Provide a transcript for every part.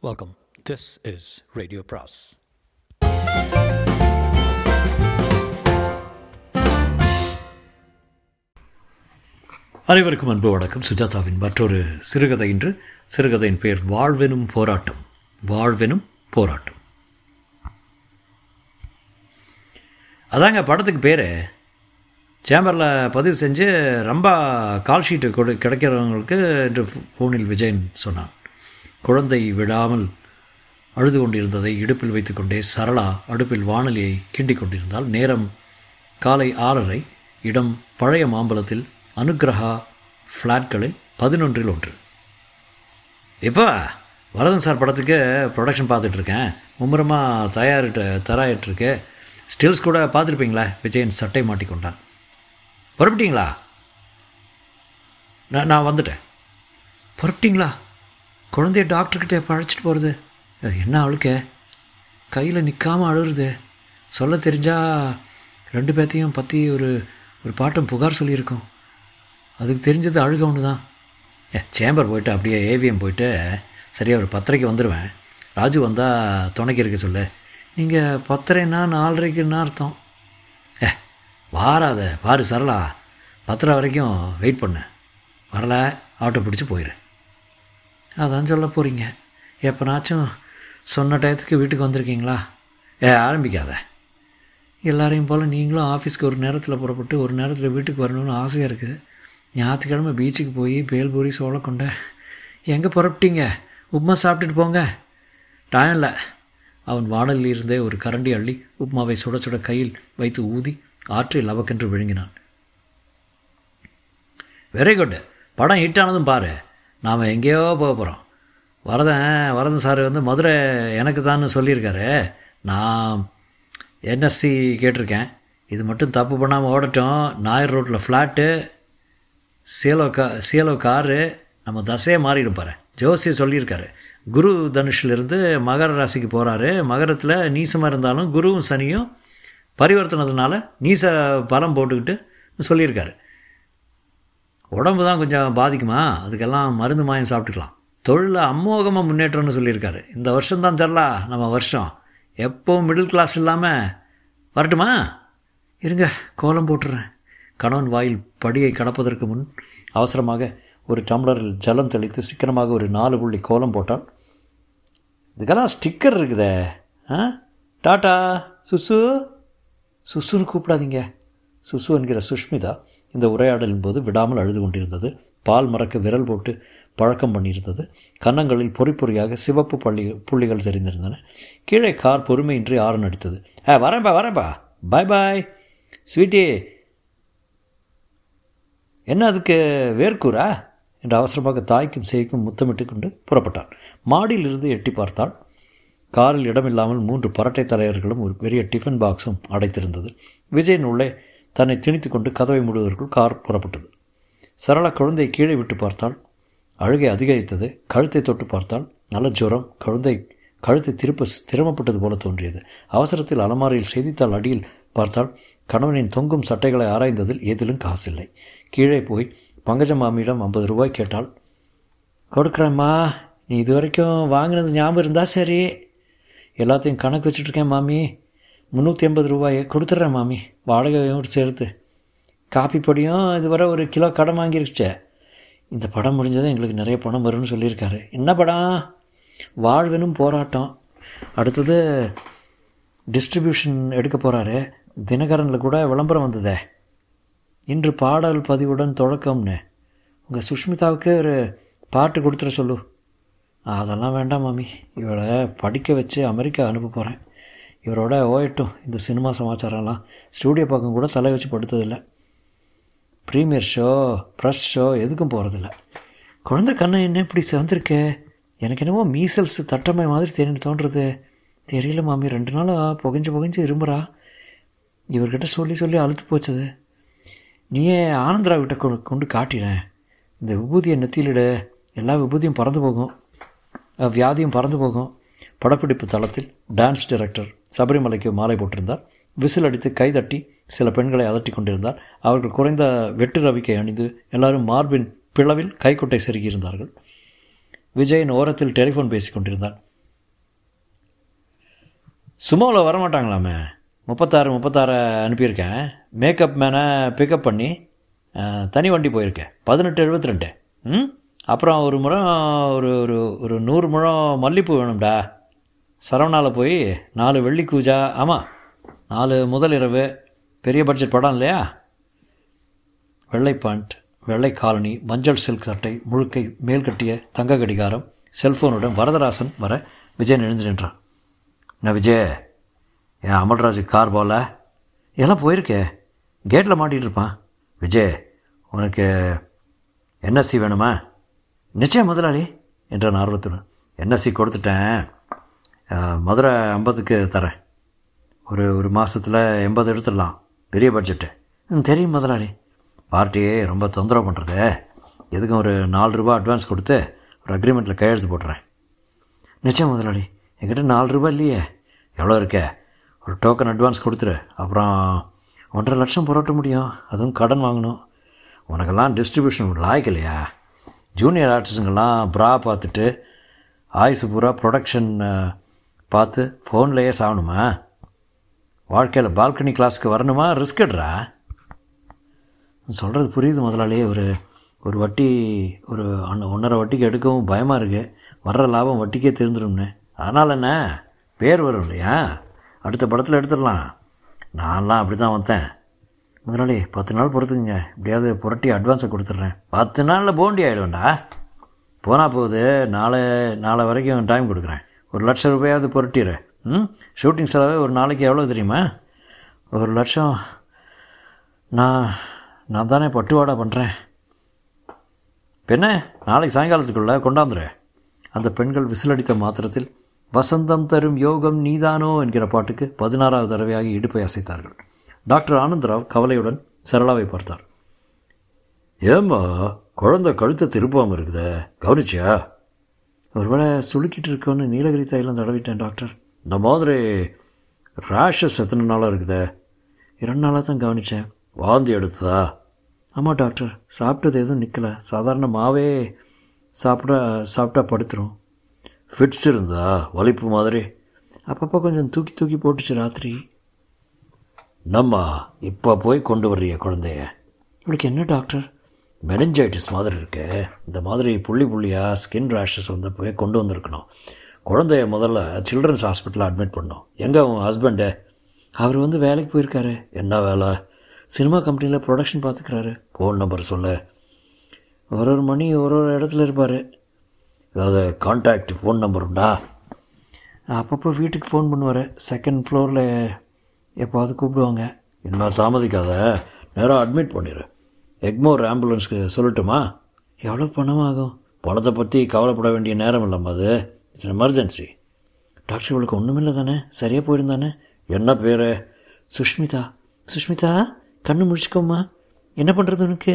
Welcome this is radio பிராஸ் அனைவருக்கும் அன்பு வணக்கம். சுஜாதாவின் மற்றொரு சிறுகதை இன்று. சிறுகதையின் பெயர் வாழ்வெனும் போராட்டம். வாழ்வெனும் போராட்டம். அதாங்க படத்துக்கு பேர். சேம்பரில் பதிவு செஞ்சு ரொம்ப கால் ஷீட்டு கொடு கிடைக்கிறவங்களுக்கு என்று ஃபோனில் விஜயன் சொன்னான். குழந்தை விடாமல் அழுது கொண்டிருந்ததை இடுப்பில் வைத்துக்கொண்டே சரளா அடுப்பில் வானொலியை கிண்டிக் கொண்டிருந்தால் நேரம் காலை ஆறரை. இடம் பழைய மாம்பலத்தில் அனுகிரகா ஃப்ளாட்களில் பதினொன்றில் ஒன்று. இப்போ வரதன் சார் படத்துக்கு ப்ரொடக்ஷன் பார்த்துட்ருக்கேன். மும்முரமாக தயாரிட்டு தராயிட்ருக்கு. ஸ்டில்ஸ் கூட பார்த்துருப்பீங்களா? விஜயன் சட்டை மாட்டிக்கொண்டான் புறப்பட்டீங்களா? நான் நான் வந்துட்டேன். புறப்பட்டீங்களா? குழந்தைய டாக்டர்கிட்ட பழைச்சிட்டு போகிறது என்ன அவளுக்கு கையில் நிற்காமல் அழுகுறது. சொல்ல தெரிஞ்சால் ரெண்டு பேர்த்தையும் பற்றி ஒரு ஒரு பாட்டம் புகார் சொல்லியிருக்கோம். அதுக்கு தெரிஞ்சது அழுக ஒன்று தான் ஏ சேம்பர் போயிட்டு அப்படியே ஏவிஎம் போயிட்டு சரியாக ஒரு பத்தரைக்கு வந்துடுவேன் ராஜு வந்தால் துணைக்கு இருக்க சொல்லு. நீங்கள் பத்தரைன்னா நாலரைக்குன்னா அர்த்தம். ஏ வாராத பாரு சரளா. பத்தரை வரைக்கும் வெயிட் பண்ண. வரல ஆட்டோ பிடிச்சி போயிடு அதான் சொல்ல போகிறீங்க எப்போனாச்சும் சொன்ன டயத்துக்கு வீட்டுக்கு வந்திருக்கீங்களா? ஏ ஆரம்பிக்காத. எல்லாரையும் போல் நீங்களும் ஆஃபீஸ்க்கு ஒரு நேரத்தில் புறப்பட்டு ஒரு நேரத்தில் வீட்டுக்கு வரணும்னு ஆசையாக இருக்குது ஞாயிற்றுக்கிழமை பீச்சுக்கு போய் பேல்பூரி சோளக்கொண்டை எங்கே புறப்பட்டீங்க? உப்மா சாப்பிட்டுட்டு போங்க. டைம் இல்லை. அவன் வானலில் இருந்தே ஒரு கரண்டி அள்ளி உப்மாவை சுட சுட கையில் வைத்து ஊதி ஆற்றில் லவக்கென்று விழுங்கினான். வெரி குட் படம் ஹிட் ஆனதும் பாரு. நாம் எங்கேயோ போக போகிறோம் வரதன் வரதன் சார் வந்து மதுரை எனக்கு தான் சொல்லியிருக்காரு. நான் என்எஸ்சி கேட்டிருக்கேன். இது மட்டும் தப்பு பண்ணாமல் ஓடட்டும். நாயர் ரோட்டில் ஃப்ளாட்டு சேலோ கா சேலோ காரு நம்ம தசையே மாறிடும் பாரு. ஜோசியை சொல்லியிருக்காரு. குரு தனுஷிலிருந்து மகர ராசிக்கு போகிறாரு மகரத்தில் நீசமாக இருந்தாலும் குருவும் சனியும் பரிவர்த்தனதுனால நீச பலம் போட்டுக்கிட்டு சொல்லியிருக்காரு. உடம்பு தான் கொஞ்சம் பாதிக்குமா? அதுக்கெல்லாம் மருந்து மாயம் சாப்பிட்டுக்கலாம். தொழிலில் அம்மோகமாக முன்னேற்றம்னு சொல்லியிருக்காரு. இந்த வருஷம் தான் தரலா நம்ம வருஷம். எப்போவும் மிடில் கிளாஸ் இல்லாமல் வரட்டுமா? இருங்க கோலம் போட்டுறேன். கணவன் வாயில் படியை கடப்பதற்கு முன் அவசரமாக ஒரு டம்ளரில் ஜலம் தெளித்து சிக்கனமாக ஒரு நாலு புள்ளி கோலம் போட்டான். இதுக்கெல்லாம் ஸ்டிக்கர் இருக்குதே. ஆ? டாட்டா சுசு. சுசுன்னு கூப்பிடாதீங்க. சுசு என்கிற சுஷ்மிதா இந்த உரையாடலின் போது விடாமல் அழுது கொண்டிருந்தது. பால் மறக்க விரல் போட்டு பழக்கம் பண்ணியிருந்தது. கன்னங்களில் பொறி பொறியாக சிவப்பு பள்ளி புள்ளிகள் தெரிந்திருந்தன. கீழே கார் பொறுமையின்றி ஆரன் அடித்தது. ஆ வரேன்பா வரேன்பா பாய் பாய் ஸ்வீட்டி. என்ன அதுக்கு வேர்க்கூரா என்று அவசரமாக தாய்க்கும் சேய்க்கும் முத்தமிட்டு கொண்டு புறப்பட்டான். மாடியிலிருந்து எட்டி பார்த்தாள். காரில் இடமில்லாமல் மூன்று பரட்டை தலைவர்களும் ஒரு பெரிய டிஃபன் பாக்ஸும் அடைத்திருந்தது. விஜயன் உள்ளே தன்னை திணித்து கொண்டு கதவை மூடுவதற்குள் கார் புறப்பட்டது. சரளா குழந்தை கீழே விட்டு பார்த்தாள். அழுகை அதிகரித்தது. கழுத்தை தொட்டு பார்த்தாள். நல்ல ஜுரம். குழந்தை கழுத்தை திருப்ப திரமப்பட்டது போல தோன்றியது. அவசரத்தில் அலமாரியில் செய்தித்தாள் அடியில் பார்த்தால் கணவனின் தொங்கும் சட்டைகளை ஆராய்ந்ததில் ஏதிலும் காசில்லை. கீழே போய் பங்கஜ மாமியிடம் ஐம்பது ரூபாய் கேட்டால் கொடுக்குறேம்மா. நீ இது வரைக்கும் வாங்கினது ஞாபகம் இருந்தால் சரி. எல்லாத்தையும் கணக்கு வச்சுட்ருக்கேன் மாமி. முந்நூற்றி ஐம்பது ரூபாயை கொடுத்துட்றேன் மாமி. வாடகையும் சேர்த்து. காப்பி பொடியும் இதுவரை ஒரு கிலோ கடன் வாங்கிருச்சு இந்த படம் முடிஞ்சதும் எங்களுக்கு நிறைய பணம் வரும்னு சொல்லியிருக்காரு. என்ன படம்? வாழ்வெனும் போராட்டம். அடுத்தது டிஸ்ட்ரிபியூஷன் எடுக்க போகிறாரு தினகரனில் கூட விளம்பரம் வந்ததே. இன்று பாடல் பதிவுடன் தொடக்கம்னு. உங்கள் சுஷ்மிதாவுக்கு ஒரு பாட்டு கொடுத்துட சொல்லு. அதெல்லாம் வேண்டாம் மாமி. இவளை படிக்க வச்சு அமெரிக்கா அனுப்ப போகிறேன் இவரோட ஓயட்டும் இந்த சினிமா சமாச்சாரம்லாம் ஸ்டூடியோ பக்கம் கூட தலை வச்சு படுத்ததில்லை. ப்ரீமியர் ஷோ ப்ரெஸ் ஷோ எதுக்கும் போகிறதில்ல குழந்த கண்ணை என்ன இப்படி சிவந்திருக்கே? எனக்கு என்னவோ மீசல்ஸ் தட்டமை மாதிரி தெரிஞ்சு தோன்றுறது தெரியல மாமி ரெண்டு நாளாக புகைஞ்சு புகைஞ்சு இரும்புறா. இவர்கிட்ட சொல்லி சொல்லி அழுத்து போச்சது. நீயே ஆனந்தரா கிட்ட கொண்டு கொண்டு காட்டினேன் இந்த விபூதியை நெத்தியிலிட. எல்லா விபூதியும் பறந்து போகும். வியாதியும் பறந்து போகும். படப்பிடிப்பு தளத்தில் டான்ஸ் டைரக்டர் சபரிமலைக்கு மாலை போட்டிருந்தார். விசில் அடித்து கைதட்டி சில பெண்களை அதட்டி கொண்டிருந்தார். அவர்கள் குறைந்த வெட்டு ரவிக்கை அணிந்து எல்லாரும் மார்பின் பிளவில் கைக்குட்டை செருகியிருந்தார்கள் விஜயன் ஓரத்தில் டெலிஃபோன் பேசிக் கொண்டிருந்தான் சுமோவில் வரமாட்டாங்களாமே? முப்பத்தாறு முப்பத்தாறு அனுப்பியிருக்கேன். மேக்கப் மேனை பிக்கப் பண்ணி தனி வண்டி போயிருக்கேன். பதினெட்டு எழுபத்தி ரெண்டு. ம்? அப்புறம் ஒரு முறம் ஒரு ஒரு ஒரு நூறு முழம் மல்லிப்பூ வேணும்டா. சரவணாவில் போய் நாலு வெள்ளி கூஜா ஆமாம் நாலு முதல் இரவு பெரிய பட்ஜெட் படம் இல்லையா? வெள்ளை பாண்ட் வெள்ளை காலனி மஞ்சள் சில்க் சட்டை முழுக்கை மேல் கட்டிய தங்க கடிகாரம் செல்ஃபோனுடன் வரதராசன் வர விஜயன் எழுந்து நின்றான். நான் விஜய் என் அமல்ராஜ் கார் போல? எல்லாம் போயிருக்கே கேட்டில் மாட்டிகிட்டு இருப்பான். விஜய் உனக்கு என்எஸ்சி வேணுமா? நிச்சயம் முதலாளி என்றான் ஆர்வத்துடன். என்எஸ்சி கொடுத்துட்டேன். மதுரை ஐம்பதுக்கு தரேன் ஒரு ஒரு மாதத்தில் எண்பது எடுத்துடலாம். பெரிய பட்ஜெட்டு ம், தெரியும் முதலாளி. பார்ட்டியே ரொம்ப தொந்தரவு பண்ணுறது எதுக்கும் ஒரு நாலு ரூபா அட்வான்ஸ் கொடுத்து ஒரு அக்ரிமெண்ட்டில் கையெழுத்து போட்டுறேன். நிச்சயம் முதலாளி என்கிட்ட நாலு ரூபா இல்லையே. எவ்வளோ இருக்க? ஒரு டோக்கன் அட்வான்ஸ் கொடுத்துரு. அப்புறம் ஒன்றரை லட்சம் புரட்ட முடியும். அதுவும் கடன் வாங்கணும். உனக்கெல்லாம் டிஸ்ட்ரிபியூஷன் லாய்க்கு இல்லையா? ஜூனியர் ஆர்டிஸ்ட்டுங்கெல்லாம் ப்ரா பார்த்துட்டு ஆயுசு பூரா ப்ரொடக்ஷன் பார்த்து ஃபோன்லேயே சாகணுமா வாழ்க்கையில் பால்கனி கிளாஸ்க்கு வரணுமா? ரிஸ்க் சொல்கிறது புரியுது முதலாளி ஒரு ஒரு வட்டி ஒரு ஒன்று ஒன்றரை வட்டிக்கு எடுக்கவும் பயமாக இருக்குது வர்ற லாபம் வட்டிக்கே தெரிஞ்சிடும்னு அதனால் என்ன? பேர் வரும் இல்லையா? அடுத்த படத்தில் எடுத்துடலாம். நான்லாம் அப்படி தான் வந்தேன். முதலாளி பத்து நாள் பொறுத்துக்குங்க. எப்படியாவது புரட்டி அட்வான்ஸை கொடுத்துட்றேன். பத்து நாளில் போண்டி ஆகிடுவேண்டா போனால் போகுது. நாளை நாளை வரைக்கும் டைம் கொடுக்குறேன். ஒரு லட்சம் ரூபாயாவது புரட்டிடு. ம்? ஷூட்டிங் செலவே ஒரு நாளைக்கு எவ்வளோ தெரியுமா? ஒரு லட்சம். நான் நான் தானே பட்டுவாடா பண்ணுறேன் பெண்ணே நாளைக்கு சாயங்காலத்துக்குள்ளே கொண்டாந்துரு. அந்த பெண்கள் விசிலடித்த மாத்திரத்தில் வசந்தம் தரும் யோகம் நீதானோ என்கிற பாட்டுக்கு பதினாறாவது தடவையாக இடுப்பை அசைத்தார்கள். டாக்டர் ஆனந்தராவ் கவலையுடன் சரளாவை பார்த்தார். ஏம்மா குழந்தை கழுத்தை திருப்பாமல் இருக்குதே? கவனிச்சியா? ஒருவேளை சுளுக்கிட்டு இருக்கோன்னு நீலகிரி தைலம் தடவிட்டேன் டாக்டர். இந்த மாதிரி ரேஷஸ் எத்தனை நாளாக இருக்குதே? இரண்டு நாளாக தான் கவனித்தேன் வாந்தி எடுத்ததா? ஆமாம் டாக்டர். சாப்பிட்டது எதுவும் நிற்கல சாதாரண மாவே சாப்பிட சாப்பிட்டா படுத்துரும். ஃபிட்ஸ் இருந்தா? வலிப்பு மாதிரி? அப்பப்போ கொஞ்சம் தூக்கி தூக்கி போட்டுச்சு ராத்திரி. நம்ம இப்போ போய் கொண்டு வர்றிய குழந்தைய? இவளுக்கு என்ன டாக்டர்? மெனஞ்சைட்டிஸ் மாதிரி இருக்கு. இந்த மாதிரி புள்ளி புள்ளியாக ஸ்கின் ரேஷஸ் வந்து போய் கொண்டு வந்திருக்கணும். குழந்தைய முதல்ல சில்ட்ரன்ஸ் ஹாஸ்பிட்டலில் அட்மிட் பண்ணோம் எங்கே உன் ஹஸ்பண்டு அவர் வந்து வேலைக்கு போயிருக்காரு. என்ன வேலை? சினிமா கம்பெனியில் ப்ரொடக்ஷன் பார்த்துக்கிறாரு. ஃபோன் நம்பர் சொல்லு. ஒரு ஒரு மணி ஒரு ஒரு இடத்துல இருப்பார். ஏதாவது கான்டாக்ட் ஃபோன் நம்பர் உண்டா? அப்பப்போ வீட்டுக்கு ஃபோன் பண்ணுவார். செகண்ட் ஃப்ளோரில் எப்போவாது கூப்பிடுவாங்க. இனிமேல் தாமதிக்காத? நேராக அட்மிட் பண்ணிடு எக்மோர் ஆம்புலன்ஸ்க்கு சொல்லட்டுமா? எவ்வளோ பணம் ஆகும் பணத்தை பற்றி கவலைப்பட வேண்டிய நேரம் இல்லாமல் அது. இட்ஸ் எமர்ஜென்சி டாக்டர் இவளுக்கு ஒன்றுமில்லை தானே? சரியாக போயிருந்தானே? என்ன பேர்? சுஷ்மிதா. சுஷ்மிதா கண்ணு முடிச்சுக்கோம்மா என்ன பண்ணுறது உனக்கு?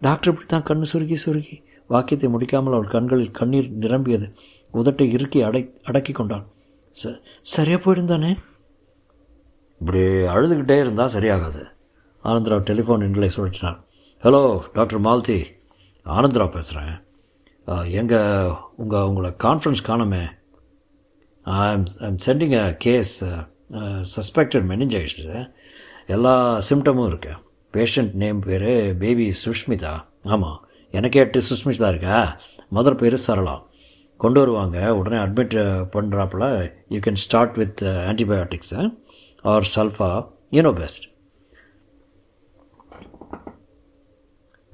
டாக்டர் இப்படி தான் கண்ணு சுருக்கி சுருக்கி வாக்கியத்தை முடிக்காமல் அவள் கண்களில் கண்ணீர் நிரம்பியது. உதட்டை இறுக்கி அடை அடக்கி கொண்டாள். ச சரியாக போயிருந்தானே? இப்படி அழுதுகிட்டே இருந்தால் சரியாகாது. ஆனந்தராவ் டெலிஃபோன் எண்களை சுழற்றினார் ஹலோ டாக்டர் மால்தி ஆனந்தராவ் பேசுகிறேன் எங்கள் உங்கள் உங்களை கான்ஃபரன்ஸ் காணுமே. I'm I'm sending a case suspected meningitis எல்லா சிம்டமும் இருக்கு. பேஷண்ட் நேம் பேர் பேபி சுஷ்மிதா ஆமாம் எனக்கே எட்டு சுஷ்மிதா இருக்கா? மதர் பேர் சரளா. கொண்டு வருவாங்க. உடனே admit பண்ணுறாப்புல you can start with antibiotics or sulpha you know best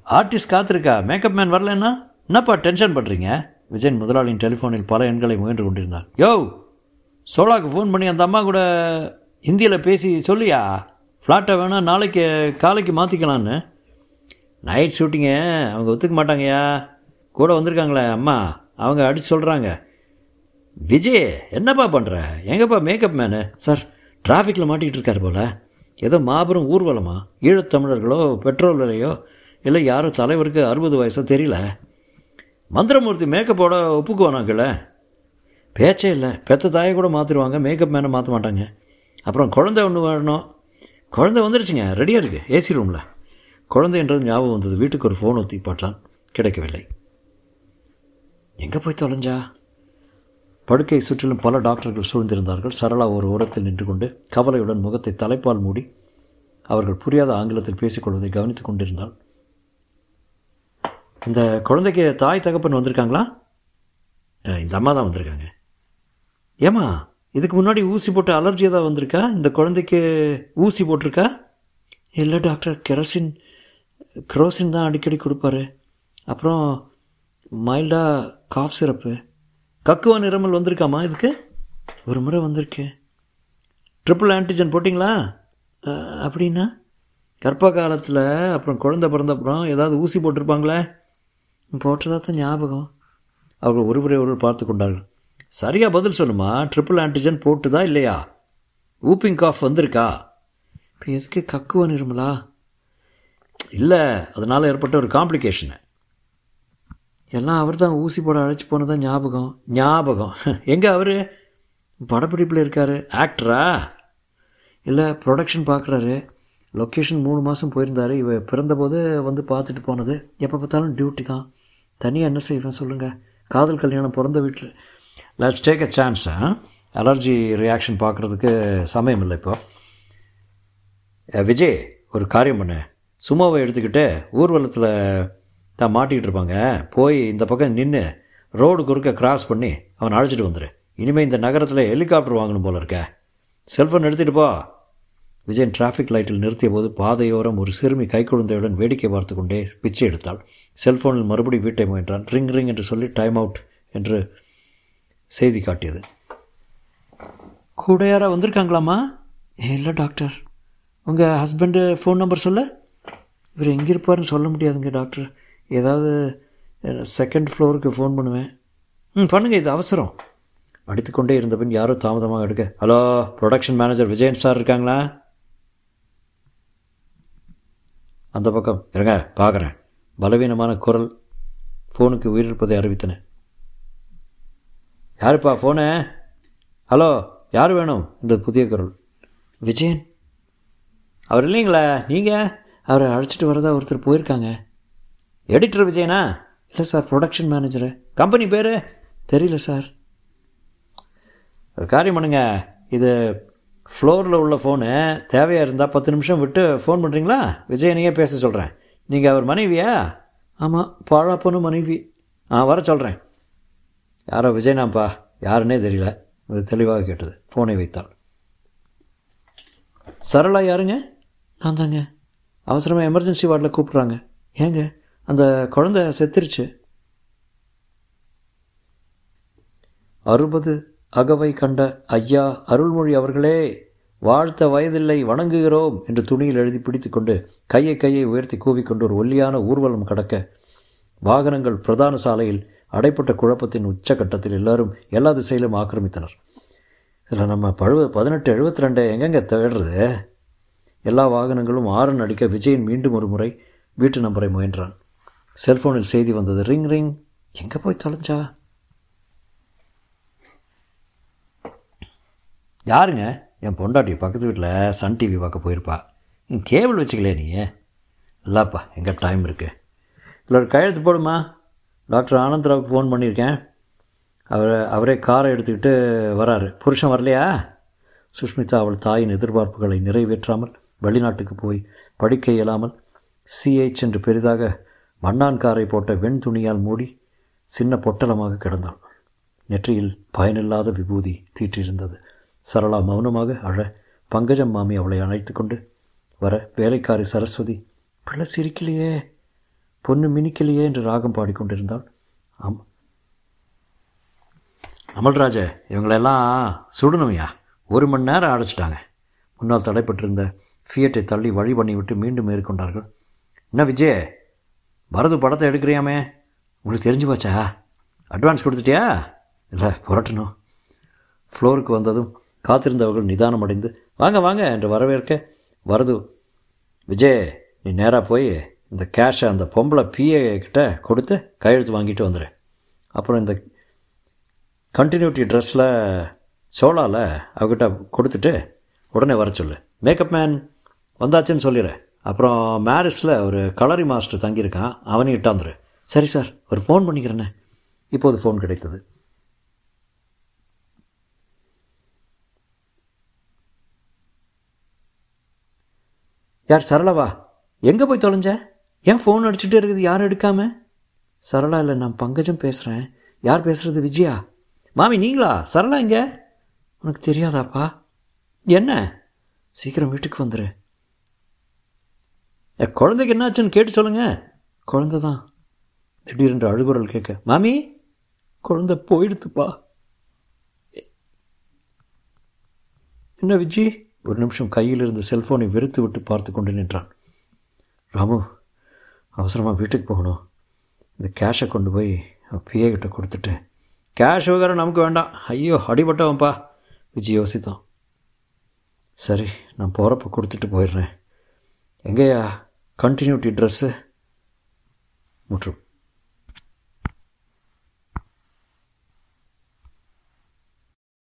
artist காத்திருக்கா? Makeup man வரலன்னா என்னப்பா டென்ஷன் பண்ணுறீங்க விஜயன் முதலாளியின் டெலிஃபோனில் பல எண்களை முயன்று கொண்டிருந்தார். யோ சோலாக்கு ஃபோன் பண்ணி அந்த அம்மா கூட ஹிந்தியில் பேசி சொல்லியா? ஃப்ளாட்டை வேணால் நாளைக்கு காலைக்கு மாற்றிக்கலான்னு நைட் ஷூட்டிங்கு அவங்க ஒத்துக்க மாட்டாங்கய்யா. கூட வந்திருக்காங்களே அம்மா. அவங்க அடிச்சு சொல்கிறாங்க விஜய் என்னப்பா பண்ணுற எங்கப்பா மேக்கப் மேனு சார் டிராஃபிக்கில் மாட்டிக்கிட்டு இருக்கார் போல். ஏதோ மாபெரும் ஊர்வலமா? ஈழத்தமிழர்களோ பெட்ரோல் விலையோ இல்லை யாரும் தலைவருக்கு அறுபது வயசாக தெரியல. மந்திரமூர்த்தி மேக்கப்போட ஒப்புக்குவானாங்கல்ல பேச்சே இல்லை. பெத்த தாயை கூட மாற்றிடுவாங்க மேக்கப் மேலே மாற்ற மாட்டாங்க. அப்புறம் குழந்தை ஒன்று வேணும். குழந்தை வந்துருச்சுங்க. ரெடியாக இருக்குது ஏசி ரூமில் குழந்தை என்றது ஞாபகம் வந்தது. வீட்டுக்கு ஒரு ஃபோன் ஊற்றி பாட்டான். கிடைக்கவில்லை. எங்கே போய் தொலைஞ்சா? படுக்கை சுற்றிலும் பல டாக்டர்கள் சூழ்ந்திருந்தார்கள். சரளா ஒரு ஓரத்தில் நின்று கொண்டு கவலையுடன் முகத்தை தலைப்பால் மூடி அவர்கள் புரியாத ஆங்கிலத்தில் பேசிக்கொள்வதை கவனித்துக் கொண்டிருந்தாள். இந்த குழந்தைக்கு தாய் தகப்பன் வந்திருக்காங்களா? இந்த அம்மா தான் வந்திருக்காங்க. ஏமா இதுக்கு முன்னாடி ஊசி போட்டு அலர்ஜி ஏதாவது வந்திருக்கா? இந்த குழந்தைக்கு ஊசி போட்டிருக்கா? இல்லை டாக்டர். கெரோசின் க்ரோசின் தான் அடிக்கடி கொடுப்பாரு. அப்புறம் மைல்டாக காஃப் சிரப்பு. கக்குவா நிறமல் வந்திருக்காமா இதுக்கு? ஒரு முறை வந்திருக்கு. ட்ரிபிள் ஆன்டிஜன் போட்டிங்களா? அப்படின்னா கர்ப்ப காலத்தில் அப்புறம் குழந்தை பிறந்த அப்புறம் ஏதாவது ஊசி போட்டிருப்பாங்களே? போட்டதா தான் ஞாபகம். அவர்கள் ஒருவரை ஒருவர் பார்த்து கொண்டார்கள். சரியா பதில் சொல்லுமா? ட்ரிபிள் ஆன்டிஜன் போட்டுதா இல்லையா? ஊப்பிங் காஃப் வந்திருக்கா? இப்போ எதுக்கு கக்குவ நிருமலா? இல்லை அதனால் ஏற்பட்ட ஒரு காம்ப்ளிகேஷனு எல்லாம் அவர் தான் ஊசி போட அழைச்சி போனதா ஞாபகம்? ஞாபகம். எங்கே அவர்? படப்பிடிப்பில் இருக்கார். ஆக்டரா இல்லை ப்ரொடக்ஷன் பார்க்குறாரு லொக்கேஷன் மூணு மாதம் போயிருந்தார். இவ பிறந்தபோது வந்து பார்த்துட்டு போனது. எப்போ பார்த்தாலும் டியூட்டி தான். தனியாக என்ன செய்வேன் சொல்லுங்கள் காதல் கல்யாணம் பிறந்த வீட்டில். Let's take a chance allergy reaction பார்க்குறதுக்கு சமயம் இல்லை இப்போது விஜய் ஒரு காரியம் பண்ணு. சும்மாவை எடுத்துக்கிட்டு ஊர்வலத்தில் தான் மாட்டிக்கிட்டு இருப்பாங்க. போய் இந்த பக்கம் நின்று ரோடு குறுக்க கிராஸ் பண்ணி அவனை அழைச்சிட்டு வந்துடு இனிமேல் இந்த நகரத்தில் ஹெலிகாப்டர் வாங்கணும் போல இருக்க. செல்ஃபோன் எடுத்துகிட்டு போ. விஜயன் டிராஃபிக் லைட்டில் நிறுத்திய போது பாதையோரம் ஒரு சிறுமி கைக்குழந்தையுடன் வேடிக்கை பார்த்து கொண்டே பிச்சை எடுத்தாள். செல்ஃபோனில் மறுபடி வீட்டை முயன்றான். ரிங் ரிங் என்று சொல்லி டைம் அவுட் என்று செய்தி காட்டியது. கூட யாராக வந்திருக்காங்களாம்மா? இல்லை டாக்டர் உங்கள் ஹஸ்பண்டு ஃபோன் நம்பர் சொல்ல? இவர் எங்கே இருப்பார்னு சொல்ல முடியாதுங்க டாக்டர் ஏதாவது செகண்ட் ஃப்ளோருக்கு ஃபோன் பண்ணுவேன். ம் பண்ணுங்கள் இது அவசரம். அடித்துக்கொண்டே இருந்த பின் யாரும் தாமதமாக எடுக்க hello production manager Vijayan sir இருக்காங்களா? அந்த பக்கம் இருங்க பார்க்குறேன். பலவீனமான குரல் ஃபோனுக்கு உயிரிழப்பதை அறிவித்தன. யாருப்பா ஃபோனு? ஹலோ யார் வேணும்? இந்த புதிய குரல். விஜயன்? அவர் இல்லைங்களா? நீங்கள் அவரை அழைச்சிட்டு வரதா ஒருத்தர் போயிருக்காங்க. எடிட்டர் விஜயனா? இல்லை சார் ப்ரொடக்ஷன் மேனேஜரு கம்பெனி பேர்? தெரியல சார். ஒரு காரியம் பண்ணுங்க. இது ஃப்ளோரில் உள்ள ஃபோனு தேவையாக இருந்தால் பத்து நிமிஷம் விட்டு ஃபோன் பண்ணுறீங்களா விஜயனையே பேச சொல்கிறேன் நீங்கள் அவர் மனைவியா? ஆமாம் பாழாப்பனு மனைவி. ஆ வர சொல்கிறேன் யாரோ விஜயனாப்பா யாருன்னே தெரியல. அது தெளிவாக கேட்டது. ஃபோனை வைத்தாள். சரளா யாருங்க? நான் தாங்க. அவசரமாக எமர்ஜென்சி வார்டில் கூப்பிட்றாங்க. ஏங்க அந்த குழந்தை செத்துருச்சு. அறுபது அகவை கண்ட ஐயா அருள்மொழி அவர்களே வாழ்த்த வயதில்லை வணங்குகிறோம் என்று துணியில் எழுதி பிடித்துக்கொண்டு கையை கையை உயர்த்தி கூவிக்கொண்டு ஒரு ஒல்லியான ஊர்வலம் கடக்க வாகனங்கள் பிரதான சாலையில் அடைப்பட்ட குழப்பத்தின் உச்சகட்டத்தில் எல்லாரும் எல்லா திசையிலும் ஆக்கிரமித்தனர். இதில் நம்ம பழுவ பதினெட்டு எழுபத்தி ரெண்டு எங்கெங்கே தேடுறது? எல்லா வாகனங்களும் ஆரன் அடிக்க விஜயன் மீண்டும் ஒரு முறை வீட்டு நம்பரை முயன்றான். செல்ஃபோனில் செய்தி வந்தது ரிங் ரிங் எங்கே போய் தொலைஞ்சா? யாருங்க? என் பொண்டாட்டி பக்கத்து வீட்டில் சன் டிவி பார்க்க போயிருப்பா. நீ கேபிள் வச்சுக்கலையே நீ இல்லைப்பா எங்கே டைம் இருக்குது இல்லை ஒரு கையெழுத்து போடுமா? டாக்டர் ஆனந்தராவுக்கு ஃபோன் பண்ணியிருக்கேன். அவர் அவரே காரை எடுத்துக்கிட்டு வராரு. புருஷன் வரலையா? சுஷ்மிதா அவள் தாயின் எதிர்பார்ப்புகளை நிறைவேற்றாமல் வெளிநாட்டுக்கு போய் படிக்க இயலாமல் சிஹெச் என்று பெரிதாக மண்ணான் காரை போட்ட வெண் துணியால் மூடி சின்ன பொட்டலமாக கிடந்தாள் நெற்றியில் பயனில்லாத விபூதி தீற்றிருந்தது. சரளா மௌனமாக அழ பங்கஜம் மாமி அவளை அழைத்து கொண்டு வர வேலைக்காரி சரஸ்வதி பிள்ளை சிரிக்கலையே பொண்ணு மினிக்கலையே என்று ராகம் பாடிக்கொண்டிருந்தாள் ஆம். அமல்ராஜ இவங்களெல்லாம் சுடணுமையா ஒரு மணி நேரம் அடைச்சிட்டாங்க. முன்னால் தடைப்பட்டிருந்த ஃபியட்டை தள்ளி வழி பண்ணிவிட்டு மீண்டும் மேற்கொண்டார்கள் என்ன விஜய் பரது படத்தை எடுக்கிறியாமே? உங்களுக்கு தெரிஞ்சு போச்சா? அட்வான்ஸ் கொடுத்துட்டியா? இல்லை புரட்டணும். ஃப்ளோருக்கு வந்ததும் காத்திருந்தவர்கள் நிதானம் அடைந்து வாங்க வாங்க என்று வரவேற்க வரது விஜய் நீ நேராக போய் இந்த கேஷை அந்த பொம்பளை பிஏ கிட்ட கொடுத்து கையெழுத்து வாங்கிட்டு வந்துடு அப்புறம் இந்த கண்டினியூட்டி ட்ரெஸ்ஸில் சோலாவில் அவகிட்ட கொடுத்துட்டு உடனே வர சொல்லு. மேக்கப் மேன் வந்தாச்சுன்னு சொல்லிடுறேன் அப்புறம் மேரிஸில் ஒரு கலரி மாஸ்டர் தங்கியிருக்கான். அவனையும் இட்டாந்துரு சரி சார் ஒரு ஃபோன் பண்ணிக்கிறேன்னே இப்போது ஃபோன் கிடைத்தது. யார் சரளவா? எங்கே போய் தொலைஞ்ச? ஏன் ஃபோன் அடிச்சுட்டு இருக்குது யாரும் எடுக்காம? சரளா இல்லை நான் பங்கஜம் பேசுகிறேன் யார் பேசுகிறது விஜயா? மாமி நீங்களா? சரளா இங்கே? உனக்கு தெரியாதாப்பா? என்ன? சீக்கிரம் வீட்டுக்கு வந்துடு குழந்தைக்கு என்னாச்சுன்னு கேட்டு சொல்லுங்கள் குழந்த தான். திடீரென்று அழுகுரல் கேட்க மாமி குழந்த போயிடுத்துப்பா. என்ன விஜி? ஒரு நிமிஷம் கையில் இருந்த செல்ஃபோனை வெறுத்து விட்டு பார்த்து கொண்டு நின்றான். ராமு அவசரமாக வீட்டுக்கு போகணும். இந்த கேஷை கொண்டு போய் பிஏ கிட்ட கொடுத்துட்டு கேஷ் வகரம் நமக்கு வேண்டாம். ஐயோ அடிபட்டவன்ப்பா. விஜய் யோசித்தான். சரி நான் போகிறப்ப கொடுத்துட்டு போயிடுறேன். எங்கேயா கண்டினியூட்டி ட்ரெஸ்ஸு முற்றும்.